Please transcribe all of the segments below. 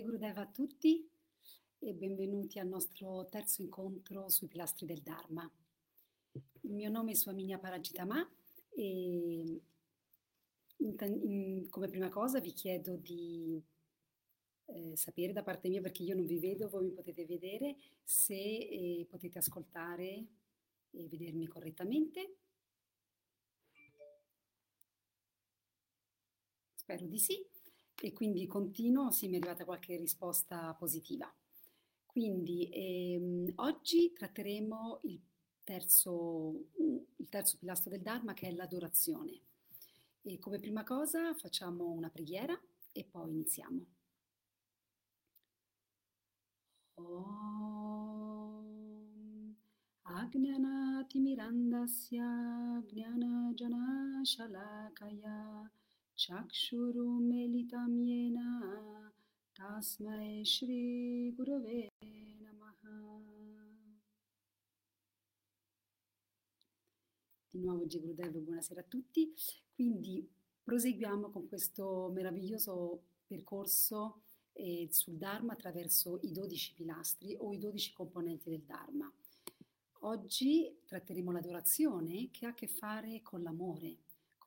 Gurudev a tutti e benvenuti al nostro terzo incontro sui pilastri del Dharma. Il mio nome è Swaminia Paragitama e in, in, come prima cosa vi chiedo di eh, sapere da parte mia, perché io non vi vedo, voi mi potete vedere, se eh, potete ascoltare e vedermi correttamente. Spero di sì e quindi continuo, sì, mi è arrivata qualche risposta positiva. Quindi ehm, oggi tratteremo il terzo, il terzo pilastro del Dharma che è l'adorazione. E come prima cosa facciamo una preghiera e poi iniziamo. Om Agnanatimirandasya Gnana Shalakaya चक्षुरुमिलितं येन तस्मै श्रीगुरवे नमः Di nuovo Gurudev, buonasera a tutti. Quindi proseguiamo con questo meraviglioso percorso eh, sul Dharma attraverso i dodici pilastri o i dodici componenti del Dharma. Oggi tratteremo l'adorazione che ha a che fare con l'amore,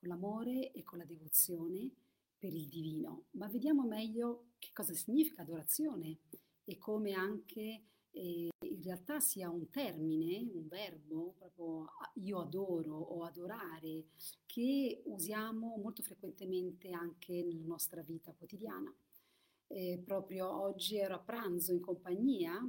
con l'amore e con la devozione per il divino, ma vediamo meglio che cosa significa adorazione e come anche eh, in realtà sia un termine, un verbo, proprio io adoro o adorare, che usiamo molto frequentemente anche nella nostra vita quotidiana. Eh, proprio oggi ero a pranzo in compagnia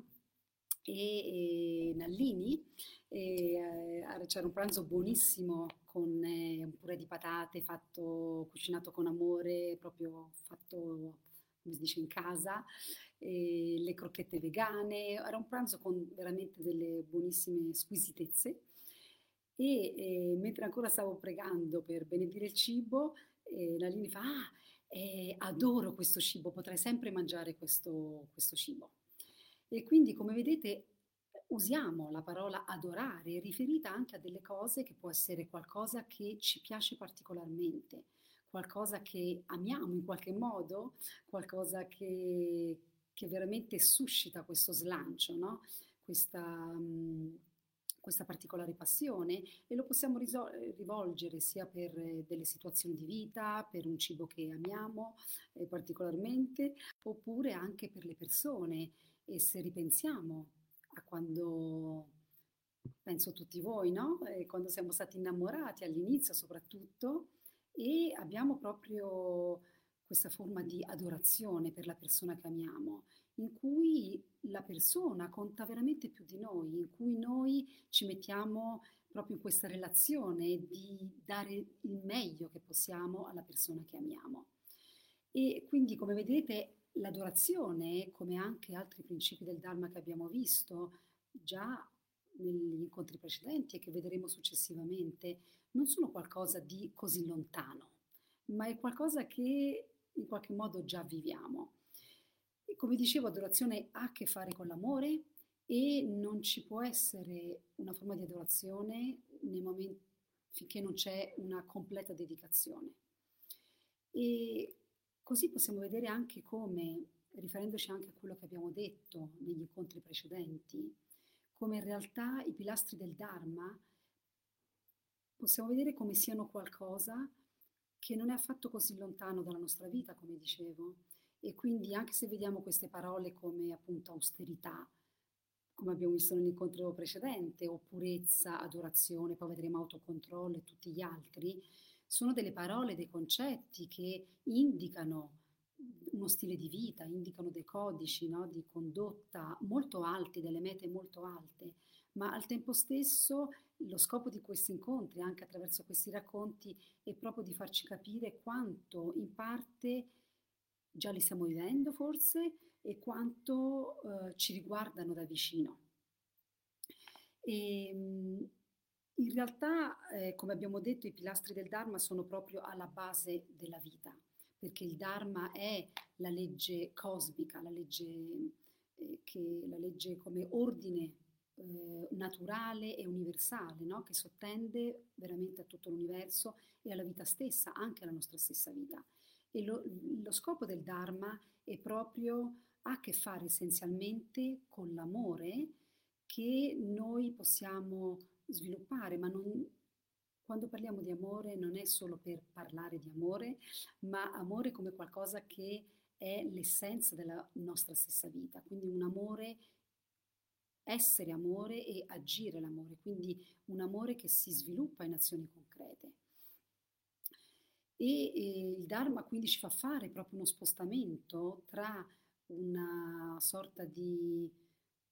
e, e Nallini e, eh, c'era un pranzo buonissimo con eh, un purè di patate fatto, cucinato con amore, proprio fatto, come si dice, in casa, e le crocchette vegane, era un pranzo con veramente delle buonissime squisitezze. E, e mentre ancora stavo pregando per benedire il cibo, eh, Nalini fa, ah, eh, adoro questo cibo, potrei sempre mangiare questo, questo cibo. E quindi, come vedete, usiamo la parola adorare riferita anche a delle cose che può essere qualcosa che ci piace particolarmente, qualcosa che amiamo in qualche modo, qualcosa che, che veramente suscita questo slancio, no? questa, mh, questa particolare passione e lo possiamo risol- rivolgere sia per delle situazioni di vita, per un cibo che amiamo eh, particolarmente, oppure anche per le persone. E se ripensiamo a quando penso tutti voi, no? E quando siamo stati innamorati all'inizio soprattutto e abbiamo proprio questa forma di adorazione per la persona che amiamo, in cui la persona conta veramente più di noi, in cui noi ci mettiamo proprio in questa relazione di dare il meglio che possiamo alla persona che amiamo. E quindi, come vedete, L'adorazione, come anche altri principi del Dharma che abbiamo visto già negli incontri precedenti e che vedremo successivamente, non sono qualcosa di così lontano, ma è qualcosa che in qualche modo già viviamo. E come dicevo, adorazione ha a che fare con l'amore e non ci può essere una forma di adorazione momenti finché non c'è una completa dedicazione. E Così possiamo vedere anche come, riferendoci anche a quello che abbiamo detto negli incontri precedenti, come in realtà i pilastri del Dharma possiamo vedere come siano qualcosa che non è affatto così lontano dalla nostra vita, come dicevo. E quindi anche se vediamo queste parole come appunto austerità, come abbiamo visto nell'incontro precedente, o purezza, adorazione, poi vedremo autocontrollo e tutti gli altri, sono delle parole, dei concetti che indicano uno stile di vita, indicano dei codici no, di condotta molto alti, delle mete molto alte, ma al tempo stesso lo scopo di questi incontri, anche attraverso questi racconti, è proprio di farci capire quanto in parte già li stiamo vivendo forse e quanto eh, ci riguardano da vicino. E, ehm, in realtà, eh, come abbiamo detto, i pilastri del Dharma sono proprio alla base della vita, perché il Dharma è la legge cosmica, la legge, eh, che, la legge come ordine eh, naturale e universale, no? che sottende veramente a tutto l'universo e alla vita stessa, anche alla nostra stessa vita. E lo, lo scopo del Dharma è proprio a che fare essenzialmente con l'amore che noi possiamo sviluppare, ma non, quando parliamo di amore non è solo per parlare di amore, ma amore come qualcosa che è l'essenza della nostra stessa vita, quindi un amore, essere amore e agire l'amore, quindi un amore che si sviluppa in azioni concrete. E, e il Dharma quindi ci fa fare proprio uno spostamento tra una sorta di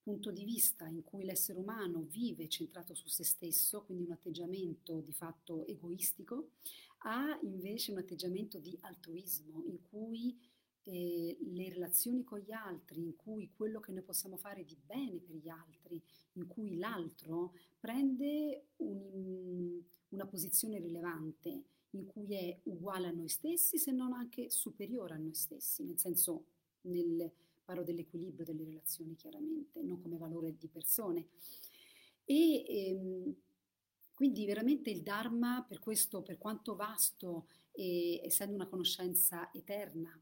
punto di vista in cui l'essere umano vive centrato su se stesso, quindi un atteggiamento di fatto egoistico, ha invece un atteggiamento di altruismo in cui eh, le relazioni con gli altri, in cui quello che noi possiamo fare di bene per gli altri, in cui l'altro prende un, una posizione rilevante, in cui è uguale a noi stessi, se non anche superiore a noi stessi, nel senso nel, parlo dell'equilibrio delle relazioni chiaramente, non come valore di persone. E ehm, quindi veramente il Dharma, per questo, per quanto vasto, e, essendo una conoscenza eterna,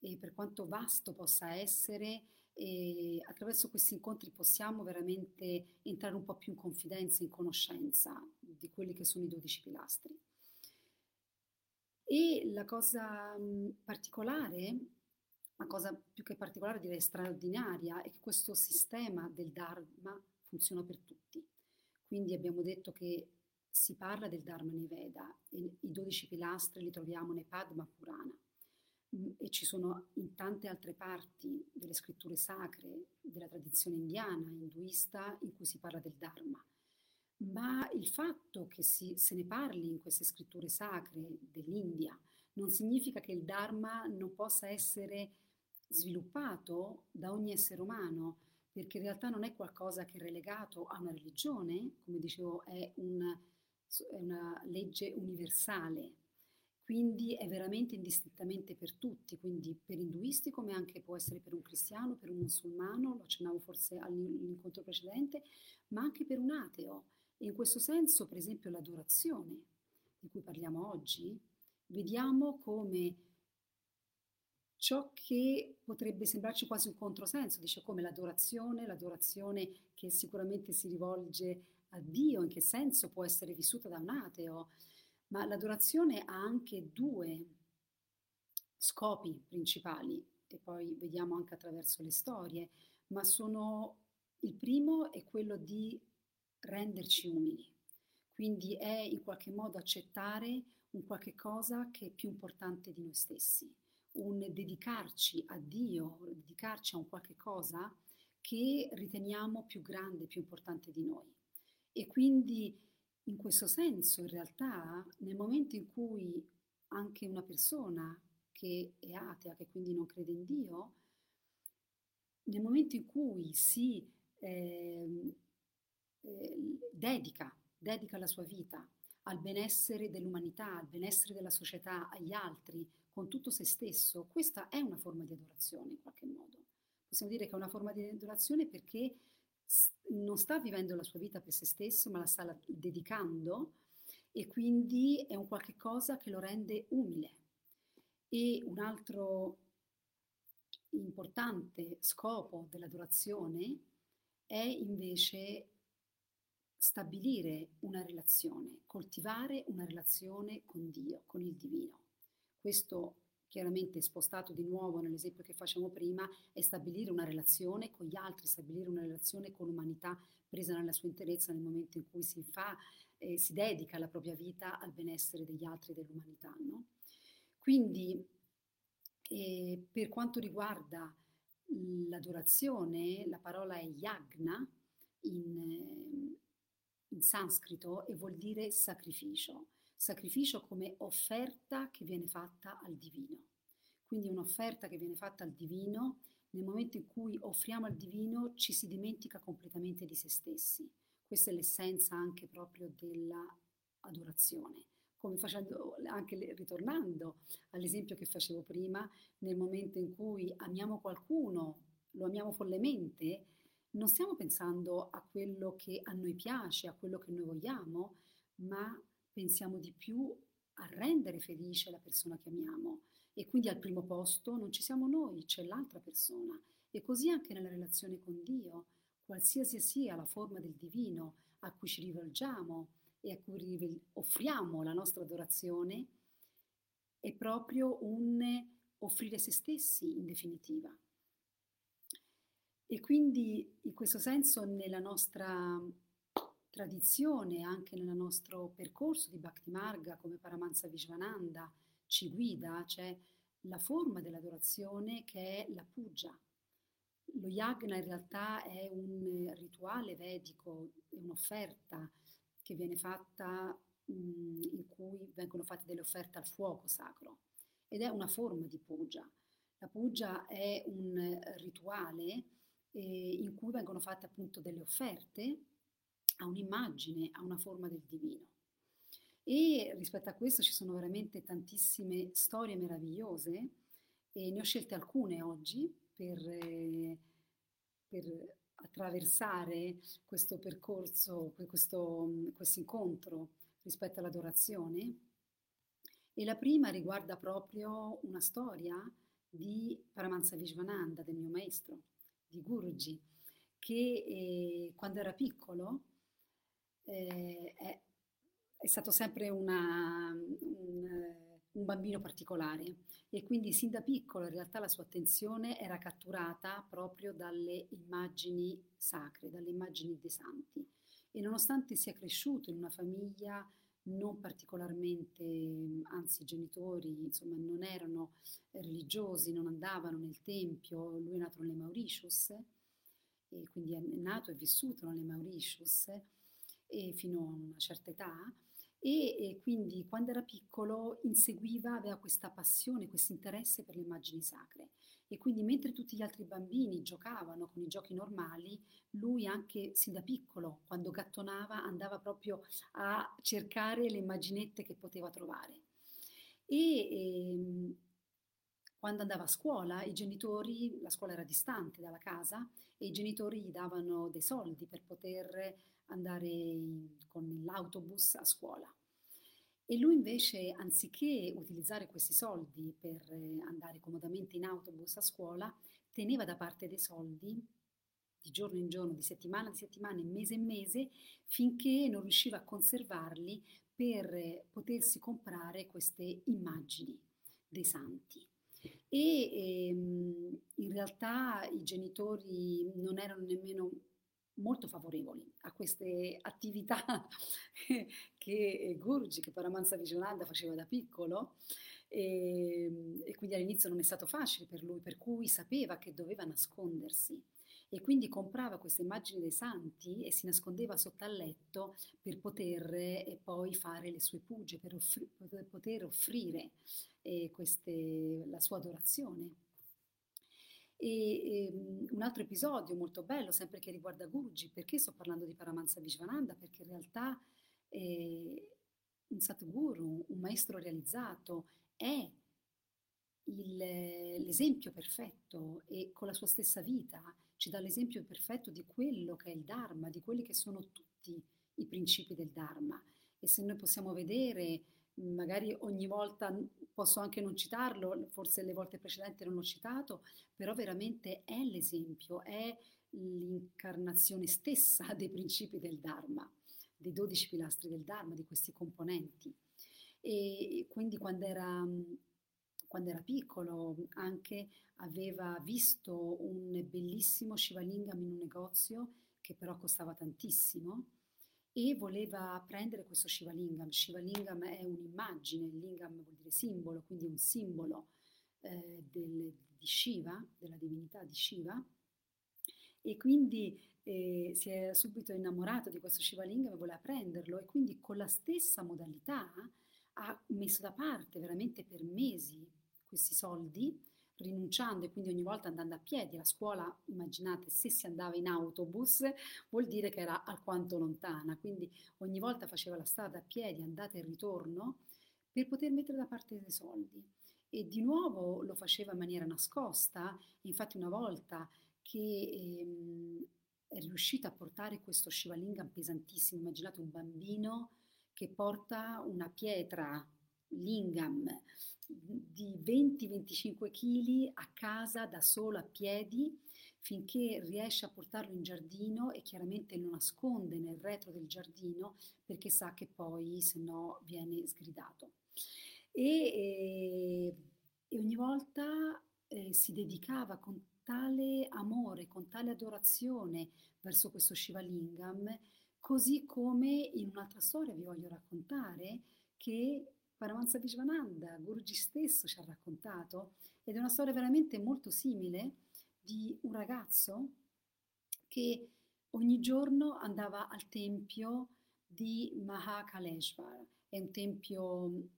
e per quanto vasto possa essere, e attraverso questi incontri possiamo veramente entrare un po' più in confidenza, in conoscenza di quelli che sono i dodici pilastri. E la cosa particolare la cosa più che particolare, direi straordinaria, è che questo sistema del Dharma funziona per tutti. Quindi abbiamo detto che si parla del Dharma nei Veda e i dodici pilastri li troviamo nei Padma Purana mm, e ci sono in tante altre parti delle scritture sacre della tradizione indiana, induista, in cui si parla del Dharma. Ma il fatto che si, se ne parli in queste scritture sacre dell'India non significa che il Dharma non possa essere sviluppato da ogni essere umano, perché in realtà non è qualcosa che è relegato a una religione, come dicevo, è, un, è una legge universale, quindi è veramente indistintamente per tutti, quindi per induisti come anche può essere per un cristiano, per un musulmano, lo accennavo forse all'incontro precedente, ma anche per un ateo. E in questo senso, per esempio, l'adorazione di cui parliamo oggi, vediamo come ciò che potrebbe sembrarci quasi un controsenso, dice come l'adorazione, l'adorazione che sicuramente si rivolge a Dio, in che senso può essere vissuta da un ateo, ma l'adorazione ha anche due scopi principali e poi vediamo anche attraverso le storie, ma sono il primo è quello di renderci umili, quindi è in qualche modo accettare un qualche cosa che è più importante di noi stessi un dedicarci a Dio, dedicarci a un qualche cosa che riteniamo più grande, più importante di noi. E quindi in questo senso, in realtà, nel momento in cui anche una persona che è atea, che quindi non crede in Dio, nel momento in cui si eh, eh, dedica, dedica la sua vita al benessere dell'umanità, al benessere della società, agli altri, con tutto se stesso, questa è una forma di adorazione in qualche modo. Possiamo dire che è una forma di adorazione perché non sta vivendo la sua vita per se stesso, ma la sta dedicando e quindi è un qualche cosa che lo rende umile. E un altro importante scopo dell'adorazione è invece stabilire una relazione, coltivare una relazione con Dio, con il divino. Questo chiaramente spostato di nuovo nell'esempio che facciamo prima, è stabilire una relazione con gli altri, stabilire una relazione con l'umanità presa nella sua interezza nel momento in cui si fa, eh, si dedica la propria vita al benessere degli altri e dell'umanità. No? Quindi eh, per quanto riguarda l'adorazione, la parola è yagna in, eh, in sanscrito e vuol dire sacrificio sacrificio come offerta che viene fatta al divino. Quindi un'offerta che viene fatta al divino, nel momento in cui offriamo al divino ci si dimentica completamente di se stessi. Questa è l'essenza anche proprio dell'adorazione. Come facendo, anche ritornando all'esempio che facevo prima, nel momento in cui amiamo qualcuno, lo amiamo follemente, non stiamo pensando a quello che a noi piace, a quello che noi vogliamo, ma pensiamo di più a rendere felice la persona che amiamo E quindi al primo posto non ci siamo noi, c'è l'altra persona. E così anche nella relazione con Dio, qualsiasi sia la forma del divino a cui ci rivolgiamo e a cui offriamo la nostra adorazione, è proprio un offrire se stessi in definitiva. E quindi in questo senso nella nostra tradizione, anche nel nostro percorso di Bhakti Marga come Paramahansa Vishwananda ci guida, c'è la forma dell'adorazione che è la puja. Lo yagna in realtà è un rituale vedico, è un'offerta che viene fatta mh, in cui vengono fatte delle offerte al fuoco sacro ed è una forma di puja. La puja è un rituale eh, in cui vengono fatte appunto delle offerte a un'immagine, a una forma del divino. E rispetto a questo ci sono veramente tantissime storie meravigliose e ne ho scelte alcune oggi per, eh, per attraversare questo percorso, questo incontro rispetto all'adorazione. E la prima riguarda proprio una storia di Paramahansa Vishwananda, del mio maestro, di Guruji, che eh, quando era piccolo eh, è, è, stato sempre una, un, un, bambino particolare. E quindi sin da piccolo in realtà la sua attenzione era catturata proprio dalle immagini sacre, dalle immagini dei santi. E nonostante sia cresciuto in una famiglia non particolarmente, anzi i genitori insomma non erano religiosi, non andavano nel tempio, lui è nato nelle Mauritius e quindi è nato e vissuto nelle Mauritius e fino a una certa età e, e, quindi quando era piccolo inseguiva, aveva questa passione, questo interesse per le immagini sacre e quindi mentre tutti gli altri bambini giocavano con i giochi normali, lui anche sin da piccolo, quando gattonava, andava proprio a cercare le immaginette che poteva trovare. E, e ehm, quando andava a scuola, i genitori, la scuola era distante dalla casa, e i genitori gli davano dei soldi per poter andare in, con l'autobus a scuola. E lui invece, anziché utilizzare questi soldi per eh, andare comodamente in autobus a scuola, teneva da parte dei soldi di giorno in giorno, di settimana in settimana, mese in mese, finché non riusciva a conservarli per potersi comprare queste immagini dei santi. E ehm, in realtà i genitori non erano nemmeno molto favorevoli a queste attività che Gurgi, che Paramahansa Vijayananda faceva da piccolo e, ehm, e, quindi all'inizio non è stato facile per lui, per cui sapeva che doveva nascondersi e quindi comprava queste immagini dei santi e si nascondeva sotto al letto per poter eh, poi fare le sue puge, per, offri- poter offrire eh, queste, la sua adorazione. E, e, ehm, un altro episodio molto bello, sempre che riguarda Guruji, perché sto parlando di Paramahansa Vishwananda? Perché in realtà eh, un Satguru, un maestro realizzato, è il, l'esempio perfetto e con la sua stessa vita ci dà l'esempio perfetto di quello che è il Dharma, di quelli che sono tutti i principi del Dharma. E se noi possiamo vedere magari ogni volta posso anche non citarlo, forse le volte precedenti non l'ho citato, però veramente è l'esempio, è l'incarnazione stessa dei principi del Dharma, dei dodici pilastri del Dharma, di questi componenti. E quindi quando era, quando era piccolo anche aveva visto un bellissimo Shivalingam in un negozio che però costava tantissimo e voleva prendere questo Shivalingam. Shivalingam è un'immagine, lingam vuol dire simbolo, quindi un simbolo eh, del, di Shiva, della divinità di Shiva, e quindi eh, si è subito innamorato di questo Shivalingam e voleva prenderlo e quindi con la stessa modalità ha messo da parte veramente per mesi questi soldi rinunciando e quindi ogni volta andando a piedi. La scuola, immaginate, se si andava in autobus vuol dire che era alquanto lontana, quindi ogni volta faceva la strada a piedi, andata e ritorno, per poter mettere da parte dei soldi. E di nuovo lo faceva in maniera nascosta, infatti una volta che ehm, è riuscita a portare questo Shivalingam pesantissimo, immaginate un bambino che porta una pietra lingam di 20-25 kg a casa da solo a piedi finché riesce a portarlo in giardino e chiaramente lo nasconde nel retro del giardino perché sa che poi se no viene sgridato. E, e, e ogni volta eh, si dedicava con tale amore, con tale adorazione verso questo Shivalingam, così come in un'altra storia vi voglio raccontare che Paramahansa Vishwananda, Guruji stesso ci ha raccontato, ed è una storia veramente molto simile di un ragazzo che ogni giorno andava al tempio di Mahakaleshwar, è un tempio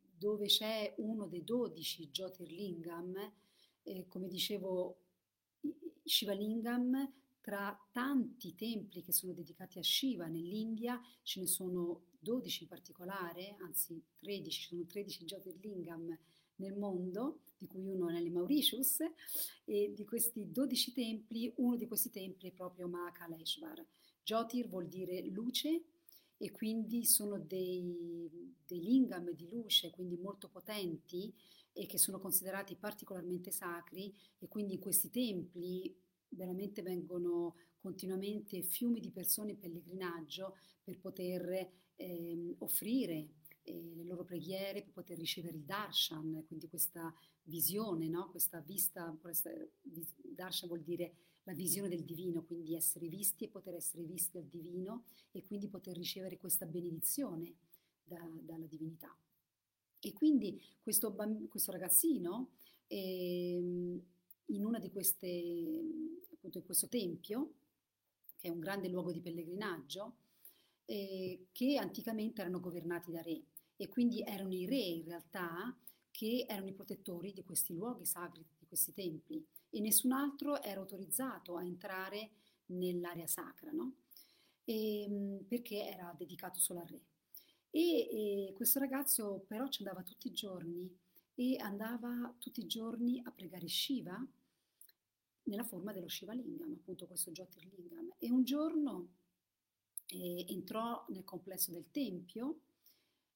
dove c'è uno dei dodici Jyotirlingam, eh, come dicevo Shivalingam, tra tanti templi che sono dedicati a Shiva nell'India, ce ne sono 12 in particolare, anzi 13, sono 13 Jyotirlingam nel mondo, di cui uno è nelle Mauritius, e di questi 12 templi, uno di questi templi è proprio Mahakaleshwar. Jyotir vuol dire luce e quindi sono dei, dei lingam di luce, quindi molto potenti e che sono considerati particolarmente sacri e quindi in questi templi veramente vengono continuamente fiumi di persone in pellegrinaggio per poter eh, offrire eh, le loro preghiere, per poter ricevere il darshan, quindi questa visione, no? questa vista, darshan vuol dire la visione del divino, quindi essere visti e poter essere visti dal divino e quindi poter ricevere questa benedizione da, dalla divinità. E quindi questo, bamb- questo ragazzino eh, in una di queste, appunto in questo tempio, che è un grande luogo di pellegrinaggio, eh, che anticamente erano governati da re e quindi erano i re in realtà che erano i protettori di questi luoghi sacri, di questi templi e nessun altro era autorizzato a entrare nell'area sacra, no? E, ehm, perché era dedicato solo al re. E, e questo ragazzo però ci andava tutti i giorni e andava tutti i giorni a pregare Shiva nella forma dello Shiva Lingam, appunto questo Jyotirlingam. E un giorno eh, entrò nel complesso del tempio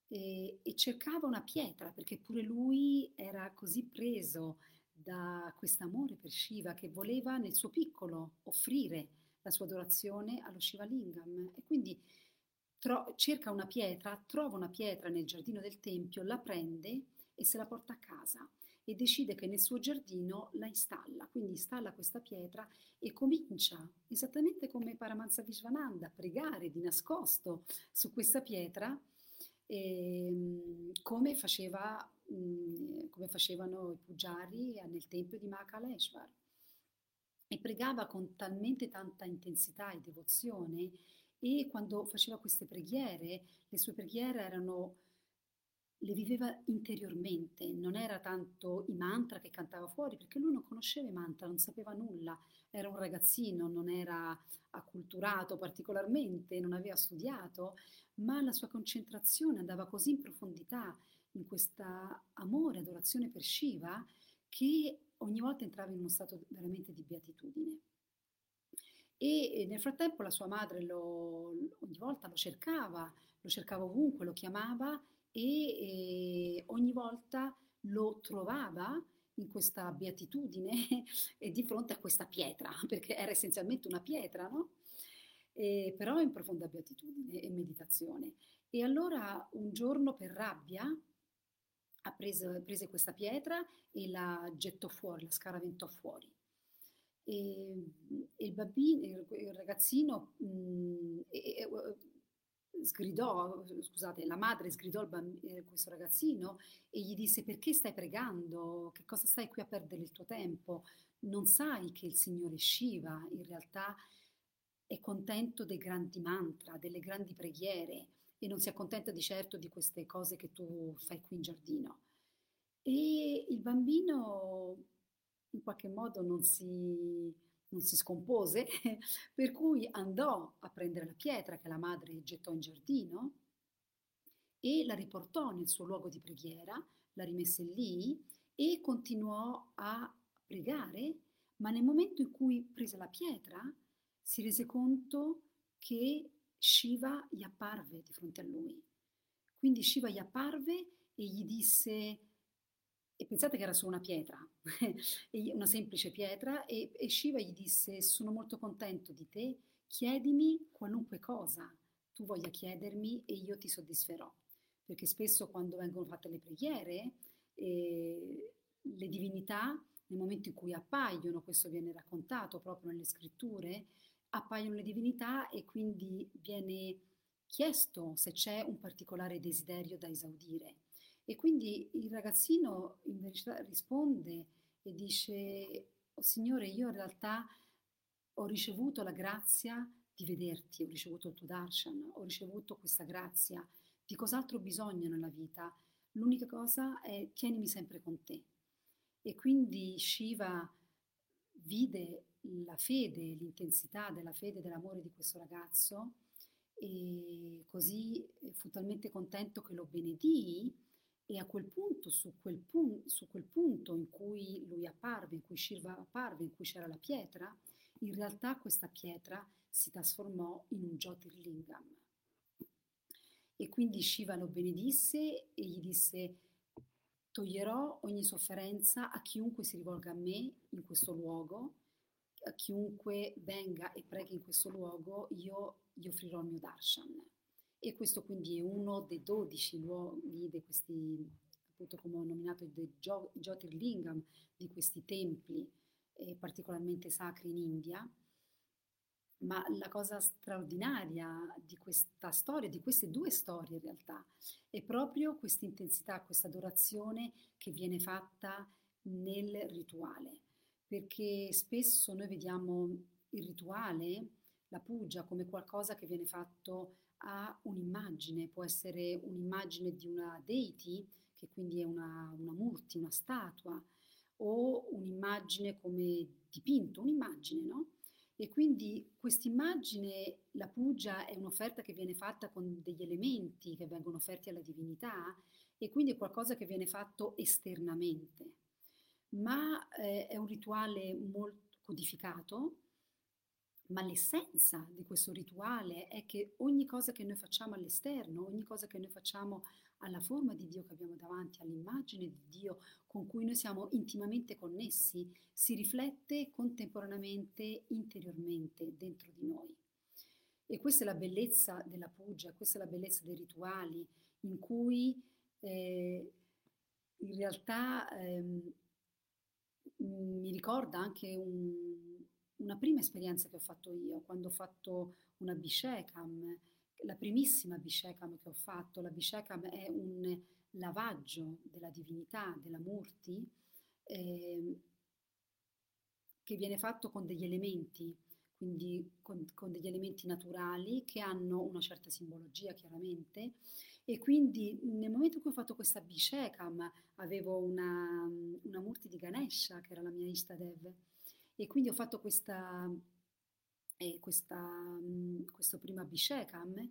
eh, e cercava una pietra perché pure lui era così preso da quest'amore per Shiva che voleva nel suo piccolo offrire la sua adorazione allo Shiva Lingam. E quindi tro- cerca una pietra, trova una pietra nel giardino del tempio, la prende e se la porta a casa e decide che nel suo giardino la installa, quindi installa questa pietra e comincia, esattamente come Paramahansa Vishwananda, a pregare di nascosto su questa pietra, eh, come, faceva, come facevano i pujari nel tempio di Mahakaleshwar. E pregava con talmente tanta intensità e devozione e quando faceva queste preghiere, le sue preghiere erano le viveva interiormente, non era tanto i mantra che cantava fuori, perché lui non conosceva i mantra, non sapeva nulla, era un ragazzino, non era acculturato particolarmente, non aveva studiato, ma la sua concentrazione andava così in profondità in questa amore, adorazione per Shiva, che ogni volta entrava in uno stato veramente di beatitudine. E nel frattempo la sua madre lo, ogni volta lo cercava, lo cercava ovunque, lo chiamava e, e ogni volta lo trovava in questa beatitudine di fronte a questa pietra, perché era essenzialmente una pietra, no? E, però in profonda beatitudine e meditazione. E allora un giorno per rabbia ha preso, prese questa pietra e la gettò fuori, la scaraventò fuori. E, e il bambino, il ragazzino, mh, mm, e, sgridò, scusate, la madre sgridò bamb- eh, questo ragazzino e gli disse perché stai pregando, che cosa stai qui a perdere il tuo tempo, non sai che il Signore Shiva in realtà è contento dei grandi mantra, delle grandi preghiere e non si accontenta di certo di queste cose che tu fai qui in giardino. E il bambino in qualche modo non si, non si scompose, per cui andò a prendere la pietra che la madre gettò in giardino e la riportò nel suo luogo di preghiera, la rimesse lì e continuò a pregare, ma nel momento in cui prese la pietra si rese conto che Shiva gli apparve di fronte a lui. Quindi Shiva gli apparve e gli disse E pensate che era solo una pietra, una semplice pietra, e, e Shiva gli disse, sono molto contento di te, chiedimi qualunque cosa tu voglia chiedermi e io ti soddisferò. Perché spesso quando vengono fatte le preghiere, eh, le divinità, nel momento in cui appaiono, questo viene raccontato proprio nelle scritture, appaiono le divinità e quindi viene chiesto se c'è un particolare desiderio da esaudire. E quindi il ragazzino in verità risponde e dice, oh Signore, io in realtà ho ricevuto la grazia di vederti, ho ricevuto il tuo darshan, ho ricevuto questa grazia, di cos'altro ho bisogno nella vita? L'unica cosa è tienimi sempre con te. E quindi Shiva vide la fede, l'intensità della fede dell'amore di questo ragazzo e così fu talmente contento che lo benedì e a quel punto, su quel, pun- su quel punto in cui lui apparve, in cui Shiva apparve, in cui c'era la pietra, in realtà questa pietra si trasformò in un Jyotirlingam. E quindi Shiva lo benedisse e gli disse toglierò ogni sofferenza a chiunque si rivolga a me in questo luogo, a chiunque venga e preghi in questo luogo, io gli offrirò il mio darshan e questo quindi è uno dei dodici luoghi di questi, appunto come ho nominato, dei Jyotirlingam, di questi templi eh, particolarmente sacri in India. Ma la cosa straordinaria di questa storia, di queste due storie in realtà, è proprio questa intensità, questa adorazione che viene fatta nel rituale. Perché spesso noi vediamo il rituale, la puja, come qualcosa che viene fatto ha un'immagine, può essere un'immagine di una deity, che quindi è una, una murti, una statua, o un'immagine come dipinto, un'immagine, no? E quindi quest'immagine, la puja, è un'offerta che viene fatta con degli elementi che vengono offerti alla divinità e quindi è qualcosa che viene fatto esternamente. Ma eh, è un rituale molto codificato ma l'essenza di questo rituale è che ogni cosa che noi facciamo all'esterno, ogni cosa che noi facciamo alla forma di Dio che abbiamo davanti, all'immagine di Dio con cui noi siamo intimamente connessi, si riflette contemporaneamente, interiormente dentro di noi. E questa è la bellezza della puja, questa è la bellezza dei rituali, in cui eh, in realtà eh, mi ricorda anche un, una prima esperienza che ho fatto io, quando ho fatto una Bishekam, la primissima Bishekam che ho fatto, la Bishekam è un lavaggio della divinità, della Murti, eh, che viene fatto con degli elementi, quindi con, con, degli elementi naturali che hanno una certa simbologia chiaramente. E quindi nel momento in cui ho fatto questa Bishekam avevo una, una Murti di Ganesha che era la mia Ishtadev e quindi ho fatto questa, eh, questa, mh, mm, questo primo Abhishekam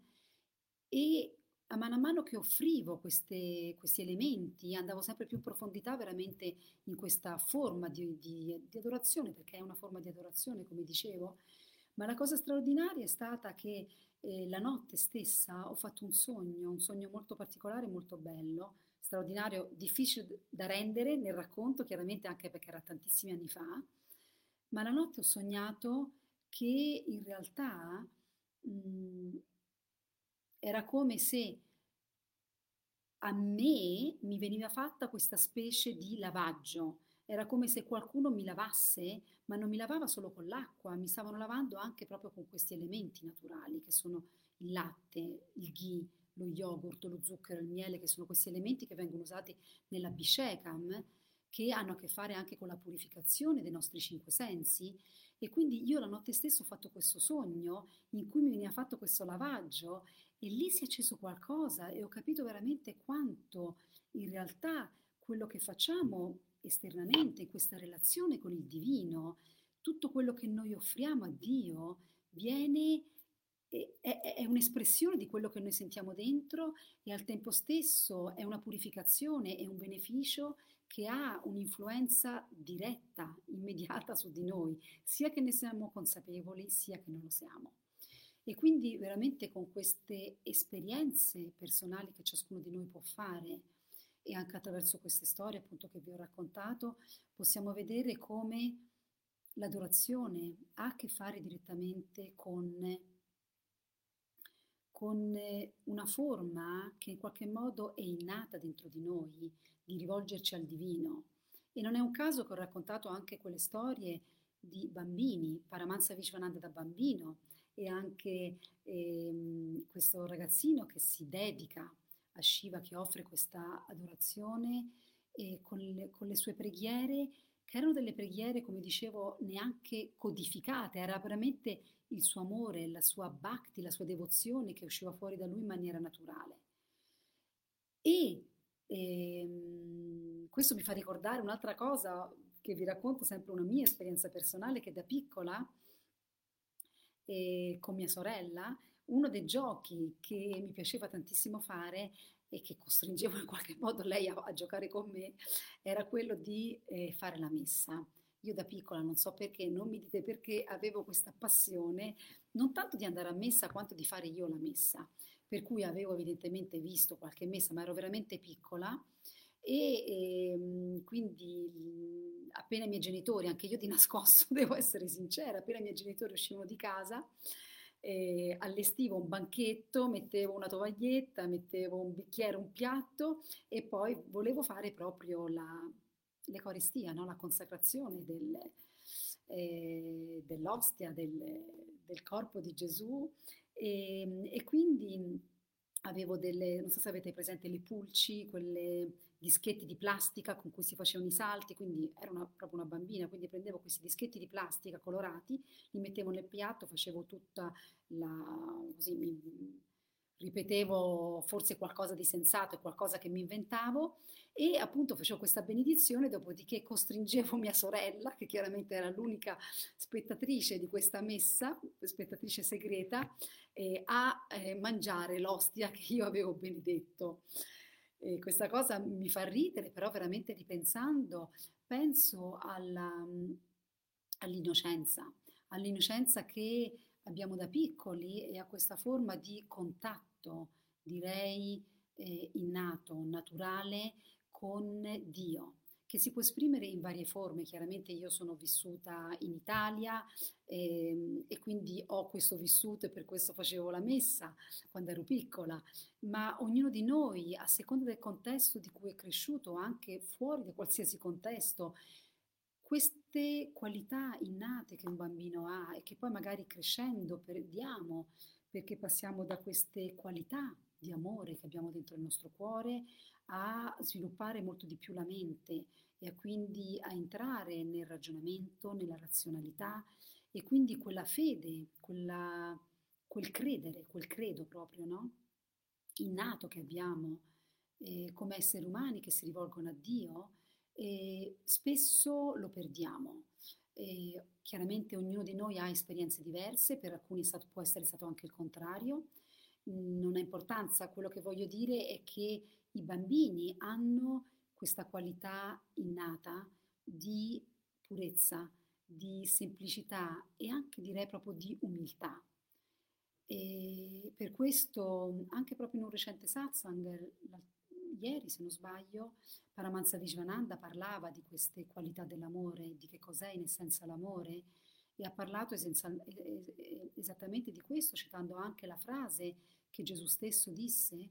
e a mano a mano che offrivo queste, questi elementi andavo sempre più in profondità veramente in questa forma di, di, di adorazione, perché è una forma di adorazione, come dicevo, ma la cosa straordinaria è stata che eh, la notte stessa ho fatto un sogno, un sogno molto particolare, molto bello, straordinario, difficile da rendere nel racconto, chiaramente anche perché era tantissimi anni fa, ma la notte ho sognato che in realtà mh, mhmm, era come se a me mi veniva fatta questa specie di lavaggio. Era come se qualcuno mi lavasse, ma non mi lavava solo con l'acqua, mi stavano lavando anche proprio con questi elementi naturali che sono il latte, il ghee, lo yogurt, lo zucchero, il miele, che sono questi elementi che vengono usati nella bishekam che hanno a che fare anche con la purificazione dei nostri cinque sensi. E quindi io la notte stessa ho fatto questo sogno in cui mi veniva fatto questo lavaggio e lì si è acceso qualcosa e ho capito veramente quanto in realtà quello che facciamo esternamente, in questa relazione con il divino, tutto quello che noi offriamo a Dio viene è, è, un'espressione di quello che noi sentiamo dentro e al tempo stesso è una purificazione, è un beneficio che ha un'influenza diretta, immediata su di noi, sia che ne siamo consapevoli, sia che non lo siamo. E quindi veramente con queste esperienze personali che ciascuno di noi può fare, e anche attraverso queste storie appunto che vi ho raccontato possiamo vedere come l'adorazione ha a che fare direttamente con, con una forma che in qualche modo è innata dentro di noi di rivolgerci al divino. E non è un caso che ho raccontato anche quelle storie di bambini, Paramansa Vishwananda da bambino e anche ehm, questo ragazzino che si dedica a Shiva, che offre questa adorazione con le, con le sue preghiere, erano delle preghiere, come dicevo, neanche codificate, era veramente il suo amore, la sua bhakti, la sua devozione che usciva fuori da lui in maniera naturale. E ehm, questo mi fa ricordare un'altra cosa che vi racconto sempre una mia esperienza personale che da piccola eh, con mia sorella uno dei giochi che mi piaceva tantissimo fare e che costringevo in qualche modo lei a, a giocare con me era quello di eh, fare la messa. Io da piccola, non so perché, non mi dite perché, avevo questa passione non tanto di andare a messa quanto di fare io la messa, per cui avevo evidentemente visto qualche messa, ma ero veramente piccola e, e ehm, quindi appena i miei genitori, anche io di nascosto devo essere sincera, appena i miei genitori uscivano di casa, eh, allestivo un banchetto, mettevo una tovaglietta, mettevo un bicchiere, un piatto e poi volevo fare proprio la, l'Eucaristia, no? la consacrazione del, eh, dell'ostia, del, del, corpo di Gesù e, ehm, e quindi avevo delle, non so se avete presente le pulci, quelle dischetti di plastica con cui si facevano i salti, quindi ero una, proprio una bambina, quindi prendevo questi dischetti di plastica colorati, li mettevo nel piatto, facevo tutta la... così mi, ripetevo forse qualcosa di sensato e qualcosa che mi inventavo e appunto facevo questa benedizione, dopodiché costringevo mia sorella, che chiaramente era l'unica spettatrice di questa messa, spettatrice segreta, eh, a eh, mangiare l'ostia che io avevo benedetto. E questa cosa mi fa ridere, però veramente ripensando, penso alla, all'innocenza, all'innocenza che abbiamo da piccoli e a questa forma di contatto, direi eh, innato, naturale con Dio che si può esprimere in varie forme. Chiaramente io sono vissuta in Italia eh, e quindi ho questo vissuto e per questo facevo la messa quando ero piccola, ma ognuno di noi, a seconda del contesto di cui è cresciuto, anche fuori da qualsiasi contesto, queste qualità innate che un bambino ha e che poi magari crescendo perdiamo perché passiamo da queste qualità di amore che abbiamo dentro il nostro cuore a sviluppare molto di più la mente e a quindi a entrare nel ragionamento, nella razionalità e quindi quella fede, quella, quel credere, quel credo proprio, no? Innato che abbiamo eh, come esseri umani che si rivolgono a Dio, eh, spesso lo perdiamo. Eh, chiaramente ognuno di noi ha esperienze diverse, per alcuni stato, può essere stato anche il contrario, non ha importanza, quello che voglio dire è che i bambini hanno questa qualità innata di purezza, di semplicità e anche direi proprio di umiltà. E per questo, anche proprio in un recente satsang, ieri se non sbaglio, Paramansa Vishwananda parlava di queste qualità dell'amore, di che cos'è in essenza l'amore, e ha parlato esattamente di questo, citando anche la frase che Gesù stesso disse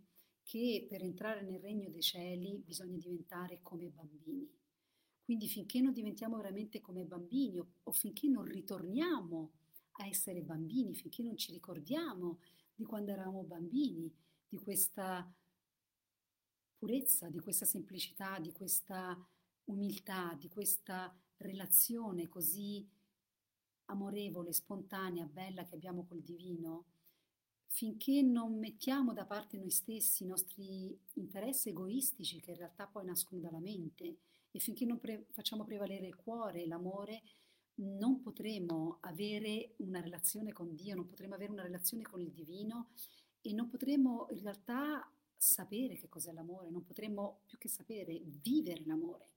che per entrare nel regno dei cieli bisogna diventare come bambini. Quindi finché non diventiamo veramente come bambini o, o finché non ritorniamo a essere bambini, finché non ci ricordiamo di quando eravamo bambini, di questa purezza, di questa semplicità, di questa umiltà, di questa relazione così amorevole, spontanea, bella che abbiamo col divino, finché non mettiamo da parte noi stessi i nostri interessi egoistici che in realtà poi nascono dalla mente e finché non pre- facciamo prevalere il cuore, l'amore, non potremo avere una relazione con Dio, non potremo avere una relazione con il divino e non potremo in realtà sapere che cos'è l'amore, non potremo più che sapere vivere l'amore.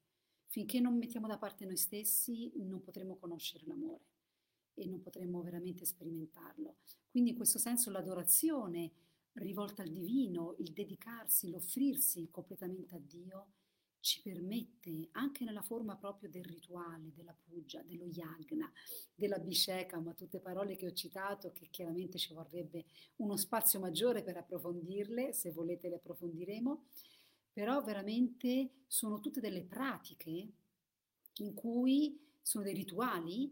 Finché non mettiamo da parte noi stessi non potremo conoscere l'amore e non potremmo veramente sperimentarlo. Quindi in questo senso l'adorazione rivolta al divino, il dedicarsi, l'offrirsi completamente a Dio, ci permette, anche nella forma proprio del rituale, della puja, dello yagna, della ma tutte parole che ho citato, che chiaramente ci vorrebbe uno spazio maggiore per approfondirle, se volete le approfondiremo, però veramente sono tutte delle pratiche in cui sono dei rituali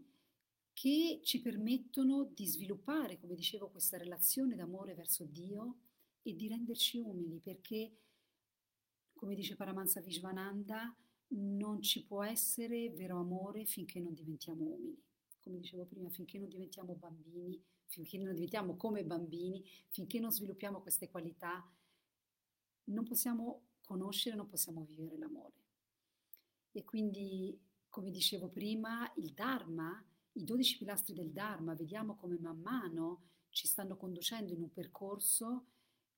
che ci permettono di sviluppare, come dicevo, questa relazione d'amore verso Dio e di renderci umili, perché, come dice Paramansa Vishwananda, non ci può essere vero amore finché non diventiamo umili. Come dicevo prima, finché non diventiamo bambini, finché non diventiamo come bambini, finché non sviluppiamo queste qualità, non possiamo conoscere, non possiamo vivere l'amore. E quindi, come dicevo prima, il Dharma i dodici pilastri del Dharma, vediamo come man mano ci stanno conducendo in un percorso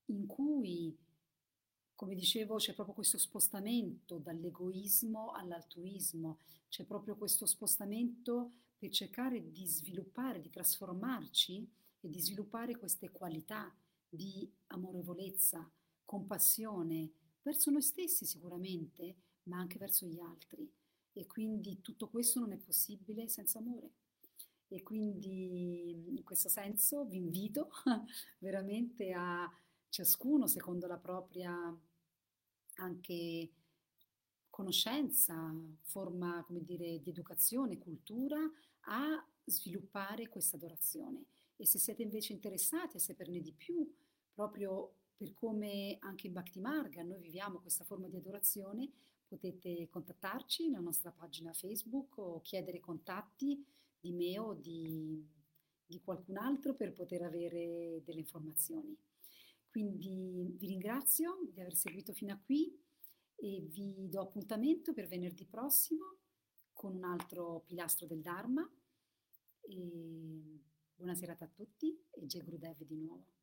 in cui, come dicevo, c'è proprio questo spostamento dall'egoismo all'altruismo, c'è proprio questo spostamento per cercare di sviluppare, di trasformarci e di sviluppare queste qualità di amorevolezza, compassione verso noi stessi sicuramente, ma anche verso gli altri. E quindi tutto questo non è possibile senza amore. E quindi in questo senso vi invito veramente a ciascuno, secondo la propria anche conoscenza, forma, come dire, di educazione, cultura, a sviluppare questa adorazione. E se siete invece interessati a saperne di più, proprio per come anche in Bhakti Marga noi viviamo questa forma di adorazione, potete contattarci nella nostra pagina Facebook o chiedere contatti di me o di, di qualcun altro per poter avere delle informazioni. Quindi vi ringrazio di aver seguito fino a qui e vi do appuntamento per venerdì prossimo con un altro pilastro del Dharma. E buona serata a tutti e Jai Gurudev di nuovo.